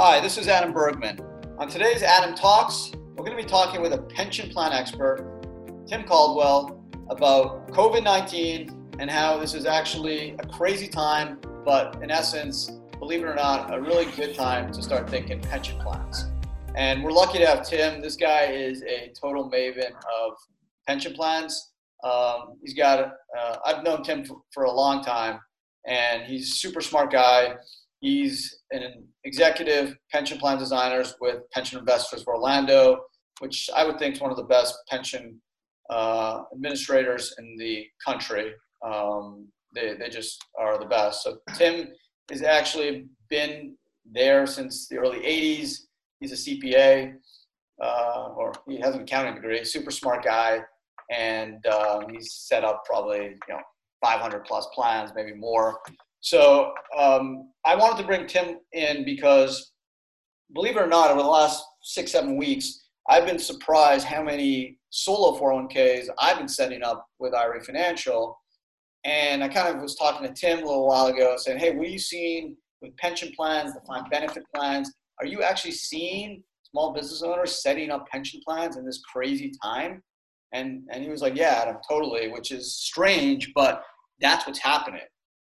Hi, this is Adam Bergman. On today's Adam Talks, we're going to be talking with a pension plan expert, Tim Caldwell, about COVID 19 and how this is actually a crazy time, but in essence, believe it or not, a really good time to start thinking pension plans. And we're lucky to have Tim. This guy is a total maven of pension plans. Um, he's got, uh, I've known Tim for, for a long time, and he's a super smart guy. He's an executive pension plan designers with Pension Investors Orlando, which I would think is one of the best pension uh, administrators in the country. Um, they, they just are the best. So Tim has actually been there since the early 80s. He's a CPA, uh, or he has an accounting degree, super smart guy, and um, he's set up probably you know 500 plus plans, maybe more. So um, I wanted to bring Tim in because, believe it or not, over the last six seven weeks, I've been surprised how many solo 401ks I've been setting up with IRA Financial. And I kind of was talking to Tim a little while ago, saying, "Hey, what are you seeing with pension plans, defined benefit plans? Are you actually seeing small business owners setting up pension plans in this crazy time?" And and he was like, "Yeah, Adam, totally," which is strange, but that's what's happening.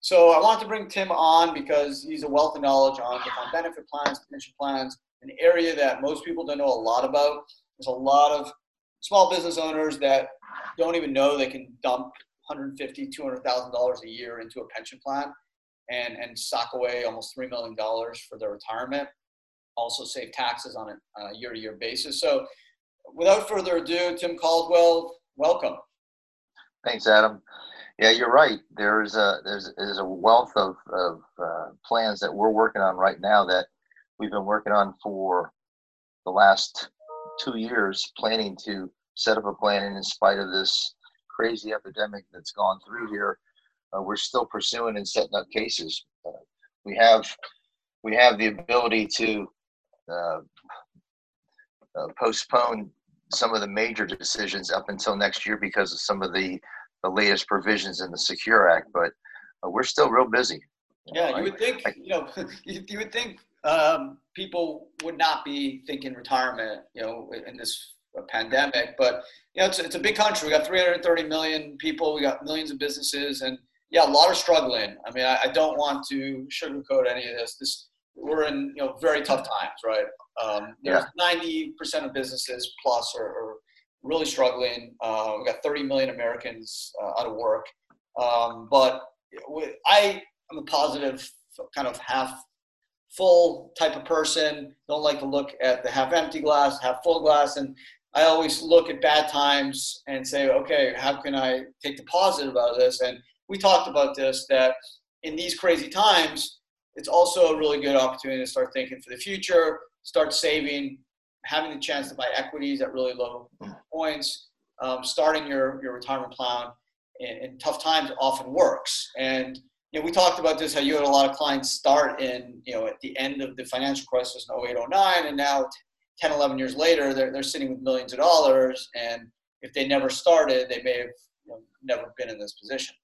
So I want to bring Tim on because he's a wealth of knowledge on defined benefit plans, pension plans, an area that most people don't know a lot about. There's a lot of small business owners that don't even know they can dump 150, 200,000 dollars a year into a pension plan and and sock away almost three million dollars for their retirement. Also save taxes on a year-to-year basis. So, without further ado, Tim Caldwell, welcome. Thanks, Adam. Yeah, you're right. There's a there's there's a wealth of of uh, plans that we're working on right now that we've been working on for the last two years, planning to set up a plan. And in spite of this crazy epidemic that's gone through here, uh, we're still pursuing and setting up cases. Uh, we have we have the ability to uh, uh postpone some of the major decisions up until next year because of some of the the latest provisions in the Secure Act, but uh, we're still real busy. Yeah, you would think, you know, you would think um, people would not be thinking retirement, you know, in this pandemic. But you know, it's, it's a big country. We got 330 million people. We got millions of businesses, and yeah, a lot are struggling. I mean, I, I don't want to sugarcoat any of this. This we're in you know very tough times, right? Um, there's yeah. 90% of businesses plus are, are really struggling. Uh, we got 30 million Americans uh, out of work. Um, but I am a positive, kind of half full type of person. Don't like to look at the half empty glass, half full glass. And I always look at bad times and say, okay, how can I take the positive out of this? And we talked about this that in these crazy times, it's also a really good opportunity to start thinking for the future, start saving, having the chance to buy equities at really low mm. Points, um, starting your, your retirement plan in, in, tough times often works. And you know, we talked about this, how you had a lot of clients start in, you know, at the end of the financial crisis in 08, 09, and now 10, 11 years later, they're, they're sitting with millions of dollars. And if they never started, they may have you know, never been in this position.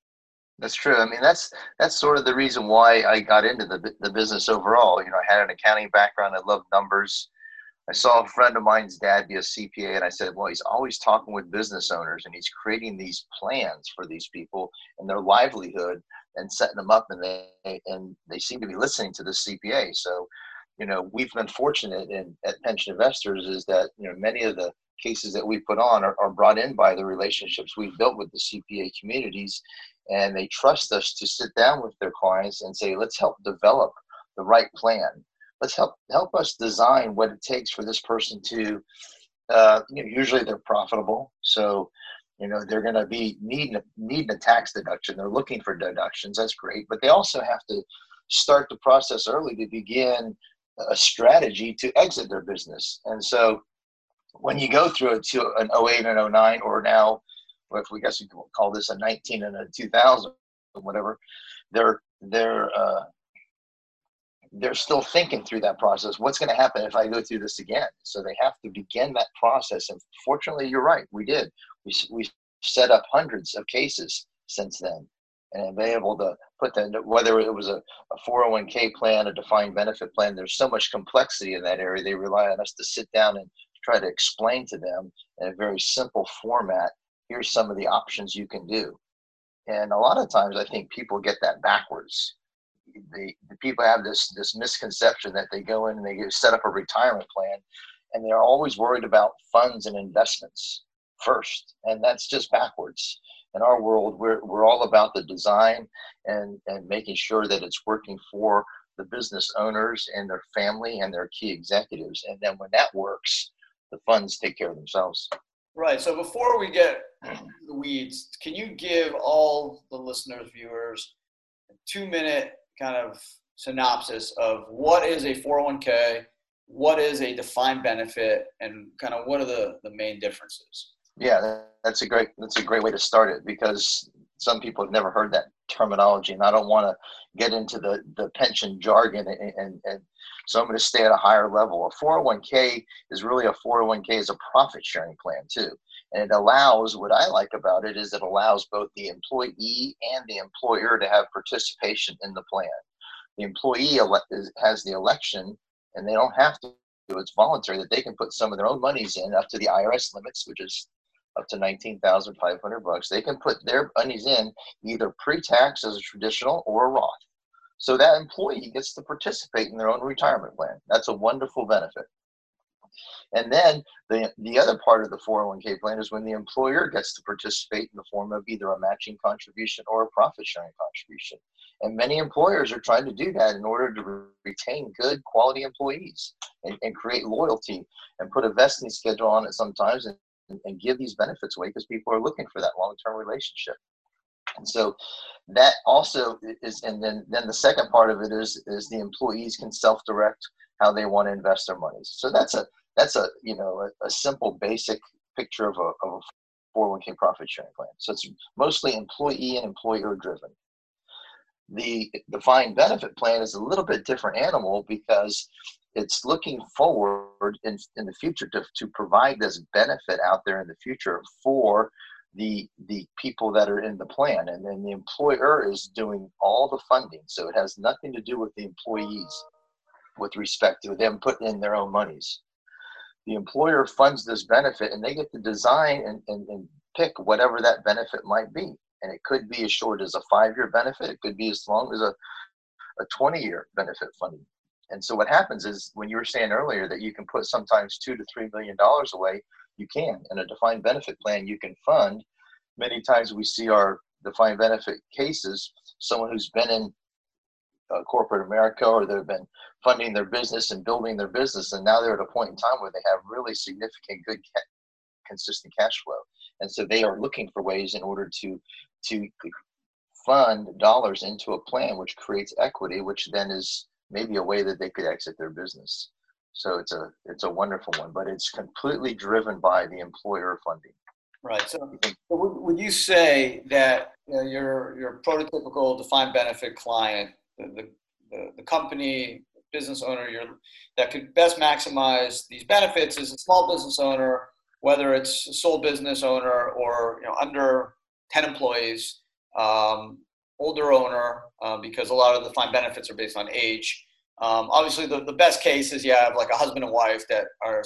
That's true. I mean, that's that's sort of the reason why I got into the the business overall. You know, I had an accounting background. I love numbers. I saw a friend of mine's dad be a CPA, and I said, Well, he's always talking with business owners and he's creating these plans for these people and their livelihood and setting them up, and they and they seem to be listening to the CPA. So, you know, we've been fortunate in at Pension Investors is that you know many of the cases that we put on are, are brought in by the relationships we've built with the CPA communities, and they trust us to sit down with their clients and say, Let's help develop the right plan let's help help us design what it takes for this person to uh, you know, usually they're profitable so you know they're going to be needing a, needing a tax deduction. They're looking for deductions that's great but they also have to start the process early to begin a strategy to exit their business. And so when you go through it to an 08 and 09 or now if we guess we call this a 19 and a 2000 whatever they're they're uh, they're still thinking through that process. What's going to happen if I go through this again? So they have to begin that process. And fortunately, you're right. We did. We, we set up hundreds of cases since then and have been able to put that whether it was a, a 401k plan, a defined benefit plan. There's so much complexity in that area. They rely on us to sit down and try to explain to them in a very simple format. Here's some of the options you can do. And a lot of times, I think people get that backwards. The, the people have this this misconception that they go in and they set up a retirement plan, and they're always worried about funds and investments first, and that's just backwards in our world, we're, we're all about the design and, and making sure that it's working for the business owners and their family and their key executives. And then when that works, the funds take care of themselves. Right. So before we get the weeds, can you give all the listeners, viewers, a two minute kind of synopsis of what is a 401k, what is a defined benefit, and kind of what are the, the main differences? Yeah, that's a great that's a great way to start it because some people have never heard that terminology, and I don't want to get into the the pension jargon, and, and, and so I'm going to stay at a higher level. A 401k is really a 401k is a profit sharing plan too, and it allows what I like about it is it allows both the employee and the employer to have participation in the plan. The employee ele- has the election, and they don't have to. It's voluntary that they can put some of their own monies in up to the IRS limits, which is up to 19,500 bucks. They can put their monies in either pre-tax as a traditional or a Roth. So that employee gets to participate in their own retirement plan. That's a wonderful benefit. And then the, the other part of the 401k plan is when the employer gets to participate in the form of either a matching contribution or a profit sharing contribution. And many employers are trying to do that in order to retain good quality employees and, and create loyalty and put a vesting schedule on it sometimes and and, give these benefits away because people are looking for that long-term relationship and so that also is and then then the second part of it is is the employees can self-direct how they want to invest their monies so that's a that's a you know a, a simple basic picture of a, of a 401k profit sharing plan. So it's mostly employee and employer driven. The defined benefit plan is a little bit different animal because it's looking forward in, in the future to, to provide this benefit out there in the future for the the people that are in the plan. And then the employer is doing all the funding. So it has nothing to do with the employees with respect to them putting in their own monies the employer funds this benefit and they get to design and, and, and pick whatever that benefit might be and it could be as short as a five year benefit it could be as long as a, a 20 year benefit funding and so what happens is when you were saying earlier that you can put sometimes two to three million dollars away, you can. In a defined benefit plan, you can fund. Many times we see our defined benefit cases, someone who's been in uh, corporate America or they've been funding their business and building their business, and now they're at a point in time where they have really significant, good, ca- consistent cash flow, and so they are looking for ways in order to to fund dollars into a plan which creates equity, which then is maybe a way that they could exit their business. So it's a it's a wonderful one, but it's completely driven by the employer funding. Right. So, so would, would you say that you know, your your prototypical defined benefit client, the, the, the, company business owner that could best maximize these benefits is a small business owner, whether it's a sole business owner or you know under 10 employees, um, older owner, uh, because a lot of the defined benefits are based on age. Um, obviously, the, the best case is you have like a husband and wife that are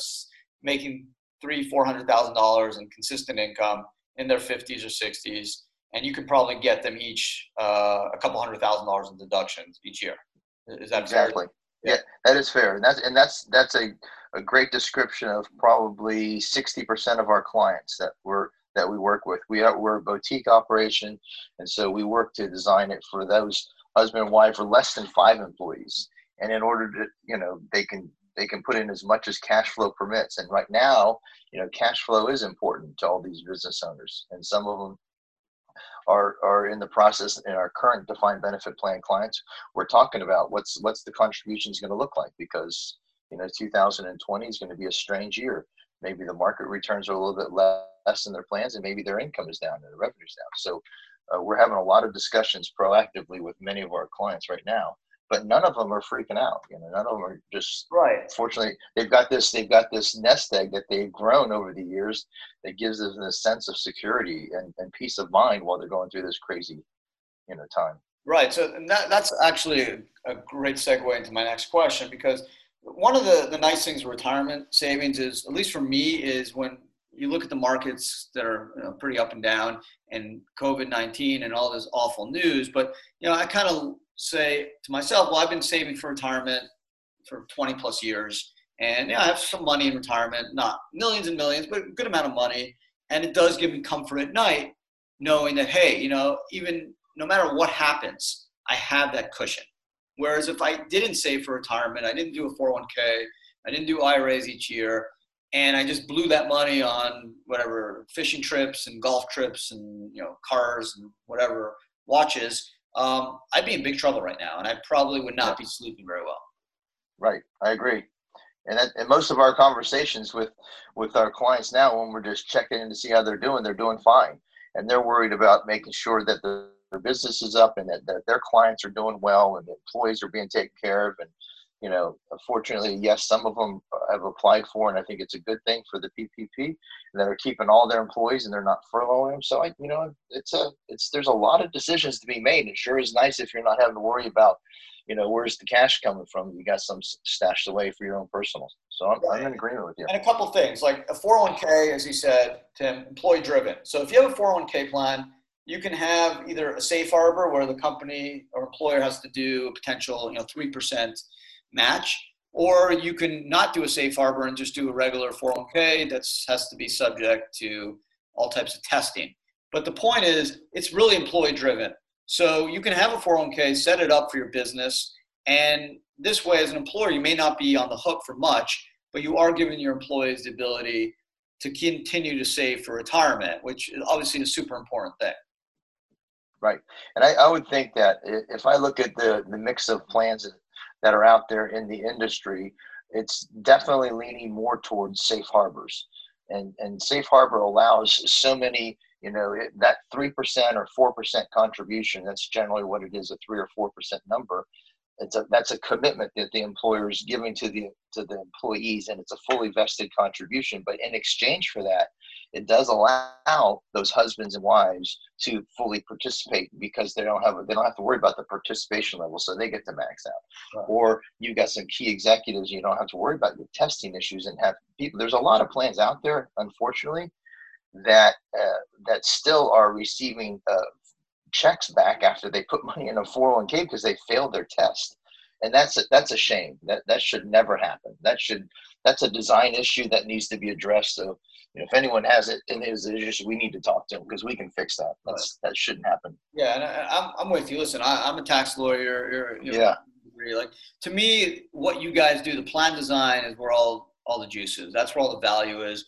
making three, four hundred thousand dollars in consistent income in their fifties or sixties, and you could probably get them each uh, a couple hundred thousand dollars in deductions each year. Is that exactly? Yeah. yeah, that is fair, and that's and that's that's a, a great description of probably sixty percent of our clients that we're that we work with. We are we're a boutique operation, and so we work to design it for those husband and wife or less than five employees and in order to you know they can they can put in as much as cash flow permits and right now you know cash flow is important to all these business owners and some of them are are in the process in our current defined benefit plan clients we're talking about what's what's the contributions going to look like because you know 2020 is going to be a strange year. Maybe the market returns are a little bit less in their plans and maybe their income is down and their revenues down. So uh, we're having a lot of discussions proactively with many of our clients right now but none of them are freaking out. You know, none of them are just right. Fortunately, they've got this they've got this nest egg that they've grown over the years that gives them a sense of security and, and peace of mind while they're going through this crazy, you know, time. Right. So that, that's actually a, a, great segue into my next question because one of the, the nice things with retirement savings is, at least for me, is when you look at the markets that are you know, pretty up and down and COVID-19 and all this awful news. But, you know, I kind of say to myself, well, I've been saving for retirement for 20 plus years. And yeah, I have some money in retirement, not millions and millions, but a good amount of money. And it does give me comfort at night knowing that, hey, you know, even no matter what happens, I have that cushion. Whereas if I didn't save for retirement, I didn't do a 401k, I didn't do IRAs each year, and I just blew that money on whatever fishing trips and golf trips and you know cars and whatever watches, um, I'd be in big trouble right now, and I probably would not be sleeping very well. Right, I agree. And, that, and most of our conversations with with our clients now, when we're just checking in to see how they're doing, they're doing fine, and they're worried about making sure that the, their business is up and that, that their clients are doing well and the employees are being taken care of and you know, fortunately, yes, some of them have applied for, and I think it's a good thing for the PPP that are keeping all their employees and they're not furloughing them. So I, you know, it's a, it's there's a lot of decisions to be made. It sure is nice if you're not having to worry about, you know, where's the cash coming from? You got some stashed away for your own personal. So I'm, right. I'm in agreement with you. And a couple things like a 401k, as you said, Tim, employee driven. So if you have a 401k plan, you can have either a safe harbor where the company or employer has to do a potential, you know, three percent match, or you can not do a safe harbor and just do a regular 401k that has to be subject to all types of testing. But the point is, it's really employee driven. So you can have a 401k, set it up for your business, and this way, as an employer, you may not be on the hook for much, but you are giving your employees the ability to continue to save for retirement, which is obviously a super important thing. Right. And I, I, would think that if I look at the, the mix of plans that are out there in the industry, it's definitely leaning more towards safe harbors. And, and safe harbor allows so many, you know, it, that 3% or 4% contribution, that's generally what it is, a 3 or 4% number. It's a, that's a commitment that the employer is giving to the, to the employees, and it's a fully vested contribution. But in exchange for that, it does allow those husbands and wives to fully participate because they don't have they don't have to worry about the participation level, so they get to max out. Right. Or you've got some key executives, you don't have to worry about your testing issues and have people. There's a lot of plans out there, unfortunately, that uh, that still are receiving uh, checks back after they put money in a 401k because they failed their test and that's a, that's a shame that that should never happen that should that's a design issue that needs to be addressed. So, you know, if anyone has it in his issues, we need to talk to him because we can fix that. That's that shouldn't happen. Yeah, and I, am I'm with you. Listen, I, am a tax lawyer. You're, you're, yeah. Like to me, what you guys do, the plan design is where all all the juice is. That's where all the value is.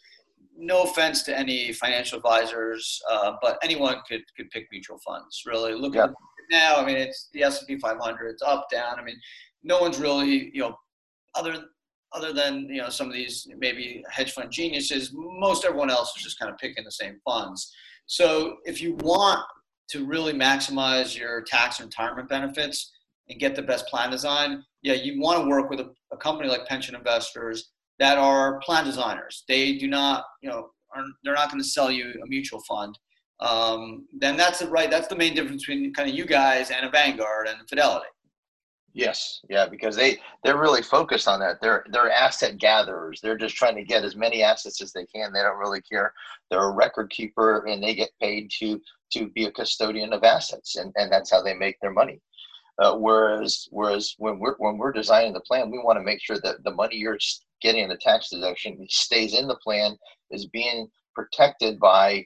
No offense to any financial advisors, uh, but anyone could could pick mutual funds. Really, look yep. at now. I mean, it's the S and P 500. It's up, down. I mean, no one's really you know other other than you know some of these maybe hedge fund geniuses, most everyone else is just kind of picking the same funds. So if you want to really maximize your tax and retirement benefits and get the best plan design, yeah, you want to work with a, a company like Pension Investors that are plan designers. They do not, you know, are, they're not going to sell you a mutual fund. Um, then that's the right. That's the main difference between kind of you guys and a Vanguard and Fidelity. Yes, yeah, because they they're really focused on that. They're they're asset gatherers. They're just trying to get as many assets as they can. They don't really care. They're a record keeper, and they get paid to to be a custodian of assets, and, and that's how they make their money. Uh, whereas whereas when we're when we're designing the plan, we want to make sure that the money you're getting in the tax deduction stays in the plan, is being protected by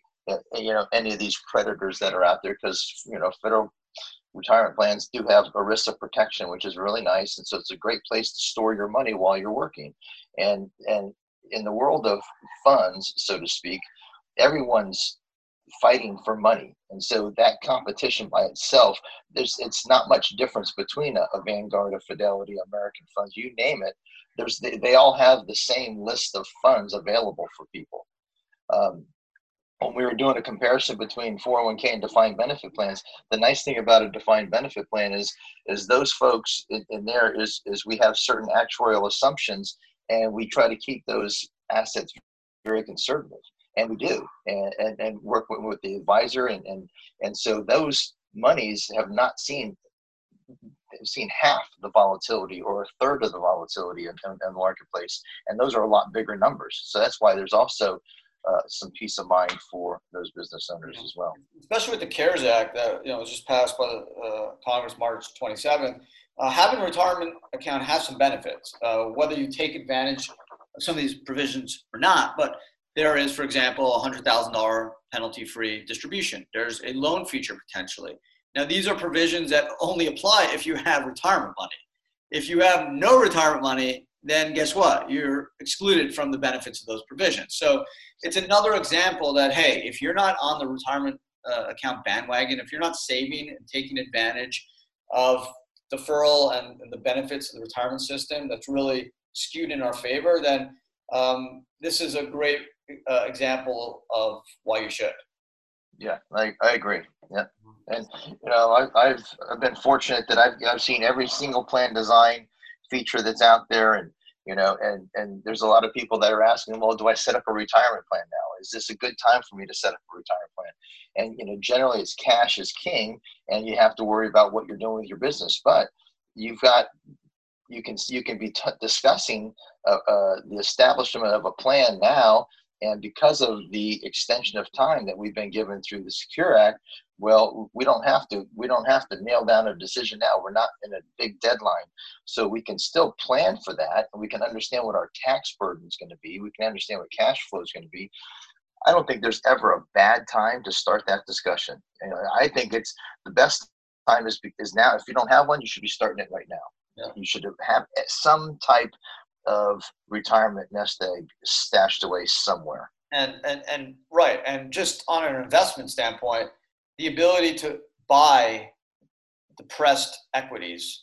you know any of these creditors that are out there, because you know federal retirement plans do have ERISA protection, which is really nice. And so it's a great place to store your money while you're working. And and in the world of funds, so to speak, everyone's fighting for money. And so that competition by itself, there's it's not much difference between a, a Vanguard, a Fidelity, American funds, you name it. There's they, they all have the same list of funds available for people. Um, when we were doing a comparison between 401k and defined benefit plans, the nice thing about a defined benefit plan is is those folks in, in there is is we have certain actuarial assumptions and we try to keep those assets very conservative and we do and and, and work with, with the advisor and, and and so those monies have not seen seen half the volatility or a third of the volatility in, in, in, the marketplace, and those are a lot bigger numbers. So that's why there's also uh, some peace of mind for those business owners as well. Especially with the CARES Act that you know was just passed by the uh, Congress March 27th. Uh, having a retirement account has some benefits, uh, whether you take advantage of some of these provisions or not. But there is, for example, a $100,000 penalty-free distribution. There's a loan feature potentially. Now, these are provisions that only apply if you have retirement money. If you have no retirement money, then guess what? You're excluded from the benefits of those provisions. So it's another example that, hey, if you're not on the retirement uh, account bandwagon, if you're not saving and taking advantage of deferral and, and the benefits of the retirement system that's really skewed in our favor, then um, this is a great uh, example of why you should. Yeah, I, I agree. Yeah. And, you know, I, I've, I've been fortunate that I've, I've seen every single plan design feature that's out there. And, you know, and, and there's a lot of people that are asking, well, do I set up a retirement plan now? Is this a good time for me to set up a retirement plan? And, you know, generally it's cash is king and you have to worry about what you're doing with your business. But you've got you can you can be t- discussing uh, uh, the establishment of a plan now and because of the extension of time that we've been given through the secure act well we don't have to we don't have to nail down a decision now we're not in a big deadline so we can still plan for that and we can understand what our tax burden is going to be we can understand what cash flow is going to be i don't think there's ever a bad time to start that discussion you know, i think it's the best time is is now if you don't have one you should be starting it right now yeah. you should have some type of retirement nest egg stashed away somewhere. And, and, and right. And just on an investment standpoint, the ability to buy depressed equities,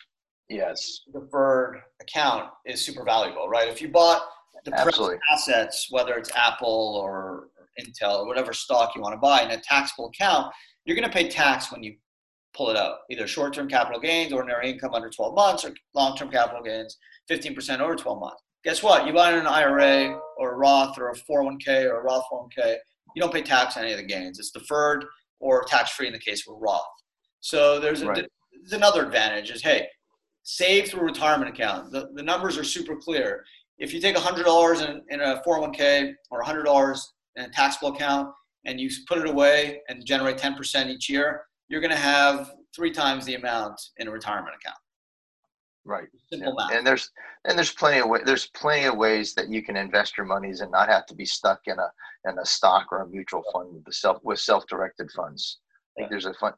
yes, deferred account is super valuable, right? If you bought depressed Absolutely. assets, whether it's Apple or Intel or whatever stock you want to buy in a taxable account, you're going to pay tax when you pull it out, either short-term capital gains, ordinary income under 12 months, or long-term capital gains, 15% over 12 months. Guess what? You buy in an IRA or a Roth or a 401k or a Roth 401k, you don't pay tax on any of the gains. It's deferred or tax-free in the case of a Roth. So there's, a, right. there's another advantage is, hey, save through a retirement account. The, the numbers are super clear. If you take $100 in, in a 401k or $100 in a taxable account and you put it away and generate 10% each year, you're going to have three times the amount in a retirement account. Right. Simple math. And there's and there's plenty of way, there's plenty of ways that you can invest your monies and not have to be stuck in a in a stock or a mutual fund with the self with self-directed funds. I think there's a fun,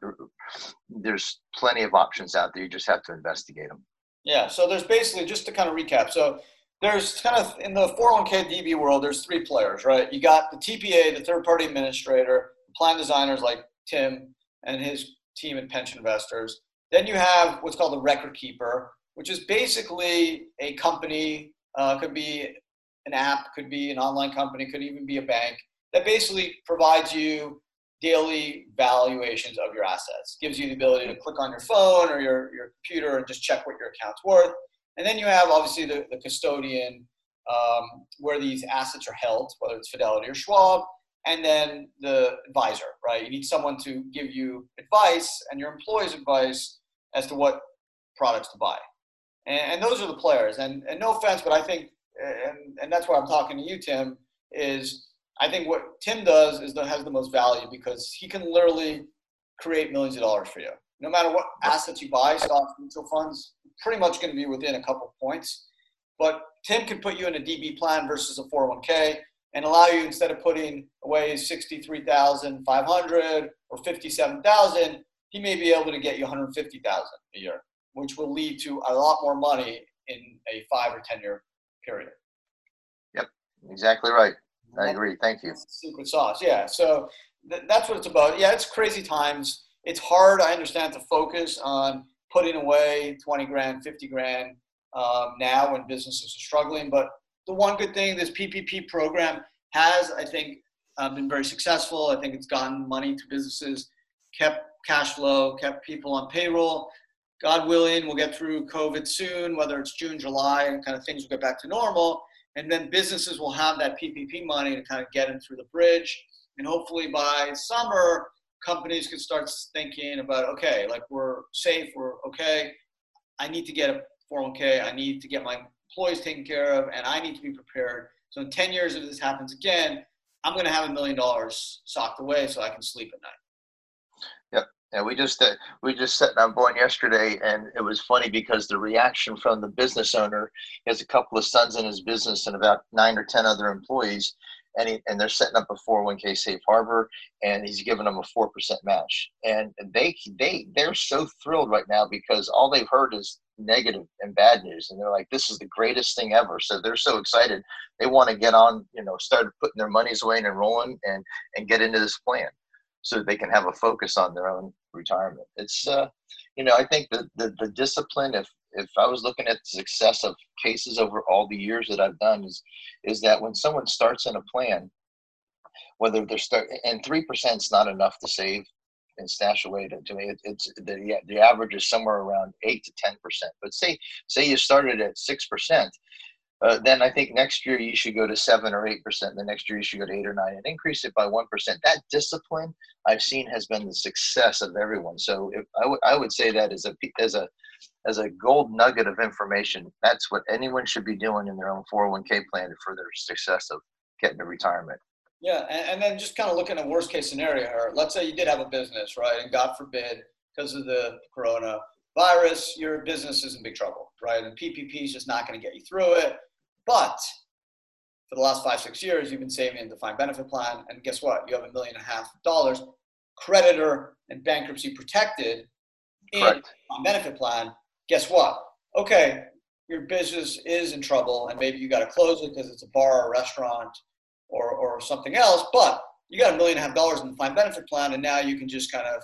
there's plenty of options out there. You just have to investigate them. Yeah. So there's basically just to kind of recap. So there's kind of in the 401k DB world, there's three players, right? You got the TPA, the third party administrator, plan designers like Tim and his team at Pension Investors. Then you have what's called the record keeper, which is basically a company, uh, could be an app, could be an online company, could even be a bank that basically provides you daily valuations of your assets, gives you the ability to click on your phone or your, your computer and just check what your account's worth. And then you have obviously the, the custodian um, where these assets are held, whether it's Fidelity or Schwab, and then the advisor, right? You need someone to give you advice and your employees advice as to what products to buy. And, and those are the players. And, and no offense, but I think, and, and that's why I'm talking to you, Tim, is I think what Tim does is has the most value because he can literally create millions of dollars for you. No matter what assets you buy, stocks, mutual funds, pretty much going to be within a couple points. But Tim can put you in a DB plan versus a 401k and allow you instead of putting away 63,500 or 57,000, he may be able to get you 150,000 a year which will lead to a lot more money in a five or 10 year period. Yep, exactly right. I agree. Thank you. Secret sauce. Yeah. So th- that's what it's about. Yeah, it's crazy times. It's hard, I understand, to focus on putting away 20 grand, 50 grand um, now when businesses are struggling. But the one good thing this PPP program has, I think, uh, been very successful. I think it's gotten money to businesses, kept cash flow, kept people on payroll. God willing, we'll get through COVID soon, whether it's June, July, and kind of things will get back to normal. And then businesses will have that PPP money to kind of get them through the bridge. And hopefully by summer, companies can start thinking about okay, like we're safe, we're okay. I need to get a 401k. I need to get my employees taken care of, and I need to be prepared. So in 10 years, if this happens again, I'm going to have a million dollars socked away so I can sleep at night. Yeah, we just uh, we just sat on board yesterday, and it was funny because the reaction from the business owner he has a couple of sons in his business and about nine or ten other employees, and he, and they're setting up a 401k safe harbor, and he's giving them a four percent match, and they they they're so thrilled right now because all they've heard is negative and bad news, and they're like, this is the greatest thing ever. So they're so excited, they want to get on, you know, start putting their monies away and enrolling and and get into this plan so they can have a focus on their own retirement. It's, uh, you know, I think the, the, the discipline, if, if I was looking at the success of cases over all the years that I've done is, is that when someone starts in a plan, whether they're start and 3% is not enough to save and stash away to, to me, it, it's the, the average is somewhere around eight to 10%, but say, say you started at 6%, uh, then I think next year you should go to seven or eight percent. The next year you should go to eight or nine and increase it by one percent. That discipline I've seen has been the success of everyone. So if I would I would say that as a as a as a gold nugget of information, that's what anyone should be doing in their own 401k plan for their success of getting to retirement. Yeah, and, and then just kind of looking at worst case scenario here. Let's say you did have a business, right? And God forbid, because of the corona virus, your business is in big trouble, right? And PPP is just not going to get you through it. But for the last five, six years, you've been saving in a defined benefit plan. And guess what? You have a million and a half dollars creditor and bankruptcy protected in a defined benefit plan. Guess what? Okay, your business is in trouble and maybe you got to close it because it's a bar or restaurant or, or something else, but you got a million and a half dollars in the defined benefit plan and now you can just kind of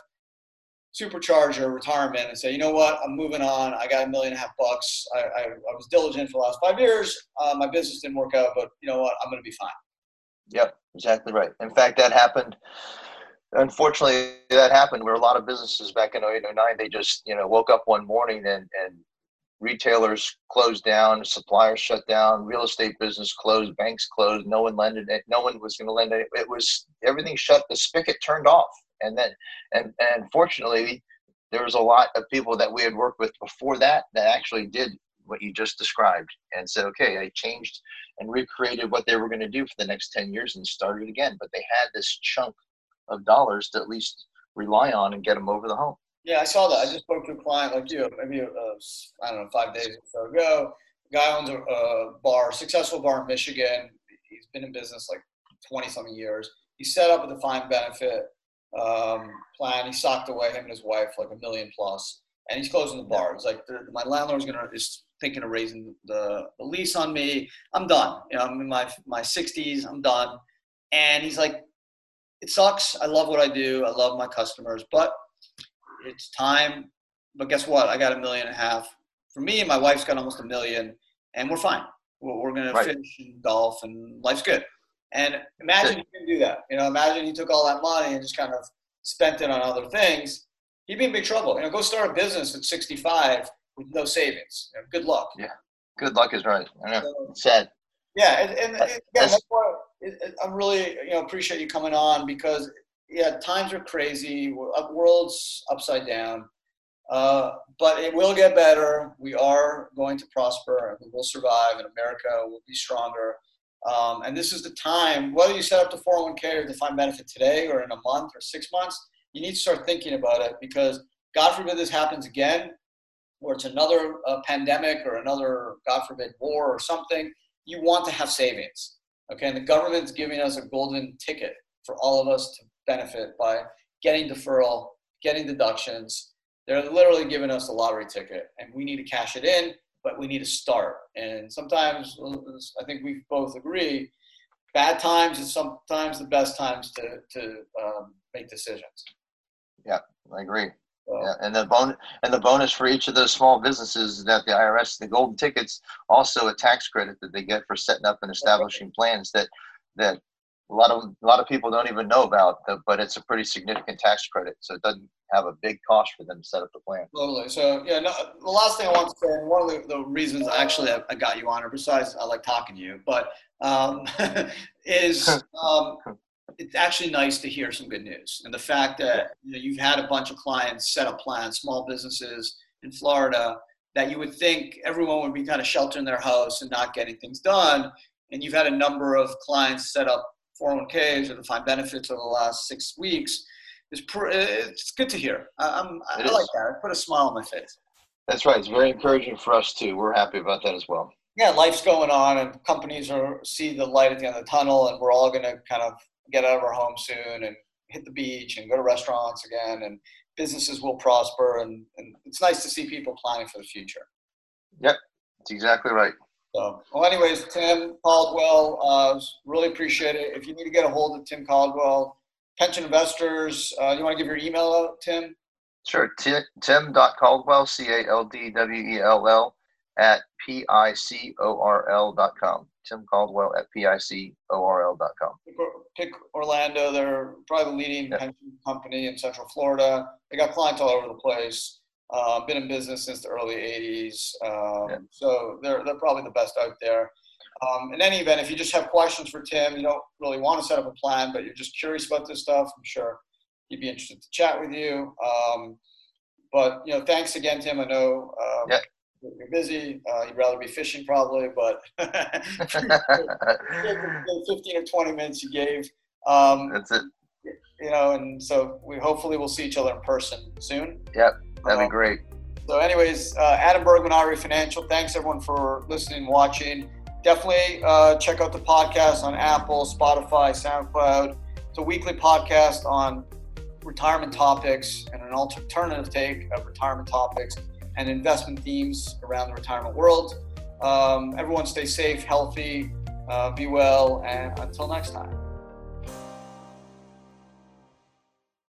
supercharge your retirement and say, you know what, I'm moving on. I got a million and a half bucks. I, I, I was diligent for the last five years. Uh, my business didn't work out, but you know what, I'm going to be fine. Yep, exactly right. In fact, that happened. Unfortunately, that happened where a lot of businesses back in 08, 09, they just, you know, woke up one morning and, and retailers closed down, suppliers shut down, real estate business closed, banks closed, no one lended it, no one was going to lend it. It was everything shut, the spigot turned off and then and and fortunately there was a lot of people that we had worked with before that that actually did what you just described and said okay i changed and recreated what they were going to do for the next 10 years and started again. But they had this chunk of dollars to at least rely on and get them over the hump. Yeah i saw that. I just spoke to a client like you maybe uh, i don't know five days or so ago. Guy owns a, a bar successful bar in michigan. He's been in business like 20 something years. He set up with a defined benefit um, plan. He socked away him and his wife like a million plus, and he's closing the bar. It's like, my landlord's gonna is thinking of raising the, the lease on me. I'm done. You know, I'm in my my 60s. I'm done. And he's like, it sucks. I love what I do. I love my customers, but it's time. But guess what? I got a million and a half for me, and my wife's got almost a million, and we're fine. We're, we're gonna right. finish golf, and life's good. And imagine he didn't do that. You know, imagine he took all that money and just kind of spent it on other things. He'd be in big trouble. You know, go start a business at 65 with no savings. You know, good luck. Yeah, good luck is right. I know. So, sad. Yeah, and, and, and that's why I really you know appreciate you coming on because yeah, times are crazy. World's upside down. Uh, but it will get better. We are going to prosper and we will survive, and America will be stronger. Um, and this is the time, whether you set up the 401k or defined benefit today or in a month or six months, you need to start thinking about it because God forbid this happens again, or it's another uh, pandemic or another, God forbid, war or something. You want to have savings. Okay, and the government's giving us a golden ticket for all of us to benefit by getting deferral, getting deductions. They're literally giving us a lottery ticket, and we need to cash it in but we need to start. And sometimes, I think we both agree, bad times is sometimes the best times to, to um, make decisions. Yeah, I agree. So, yeah, and the bon- and the bonus for each of those small businesses is that the IRS, the golden tickets, also a tax credit that they get for setting up and establishing plans that that a lot of a lot of people don't even know about, but it's a pretty significant tax credit. So it doesn't have a big cost for them to set up the plan. Totally. So yeah, no, the last thing I want to say, and one of the, the reasons actually I, I, got you on, or besides I like talking to you, but um, is um, it's actually nice to hear some good news. And the fact that you know, you've had a bunch of clients set up plans, small businesses in Florida, that you would think everyone would be kind of sheltering their house and not getting things done. And you've had a number of clients set up 401ks or defined benefits over the last six weeks. It's, pr- uh, it's good to hear. I, am I like that. It put a smile on my face. That's right. It's very encouraging for us too. We're happy about that as well. Yeah, life's going on, and companies are see the light at the end of the tunnel, and we're all going to kind of get out of our home soon and hit the beach and go to restaurants again, and businesses will prosper. And, and it's nice to see people planning for the future. Yep, that's exactly right. So, well, anyways, Tim Caldwell, uh, really appreciate it. If you need to get a hold of Tim Caldwell, pension investors, uh, you want to give your email out, Tim? Sure. T- Tim.caldwell, C A L D W E L L, at P I C O R L dot com. Tim Caldwell at P I C O R L dot com. Pick Orlando. They're probably the leading yep. pension company in Central Florida. They got clients all over the place. Uh, been in business since the early 80s. Um, yep. So they're, they're probably the best out there. Um, in any event, if you just have questions for Tim, you don't really want to set up a plan, but you're just curious about this stuff, I'm sure he'd be interested to chat with you. Um, but you know, thanks again, Tim. I know um, yep. you're busy. Uh, you'd rather be fishing probably, but 15 or 20 minutes you gave. Um, That's it. You know, and so we hopefully we'll see each other in person soon. Yep, that'd be um, great. So, anyways, uh, Adam Bergman, IRA Financial. Thanks everyone for listening, and watching definitely uh, check out the podcast on Apple, Spotify, SoundCloud. It's a weekly podcast on retirement topics and an alternative take of retirement topics and investment themes around the retirement world. Um, everyone stay safe, healthy, uh, be well, and until next time.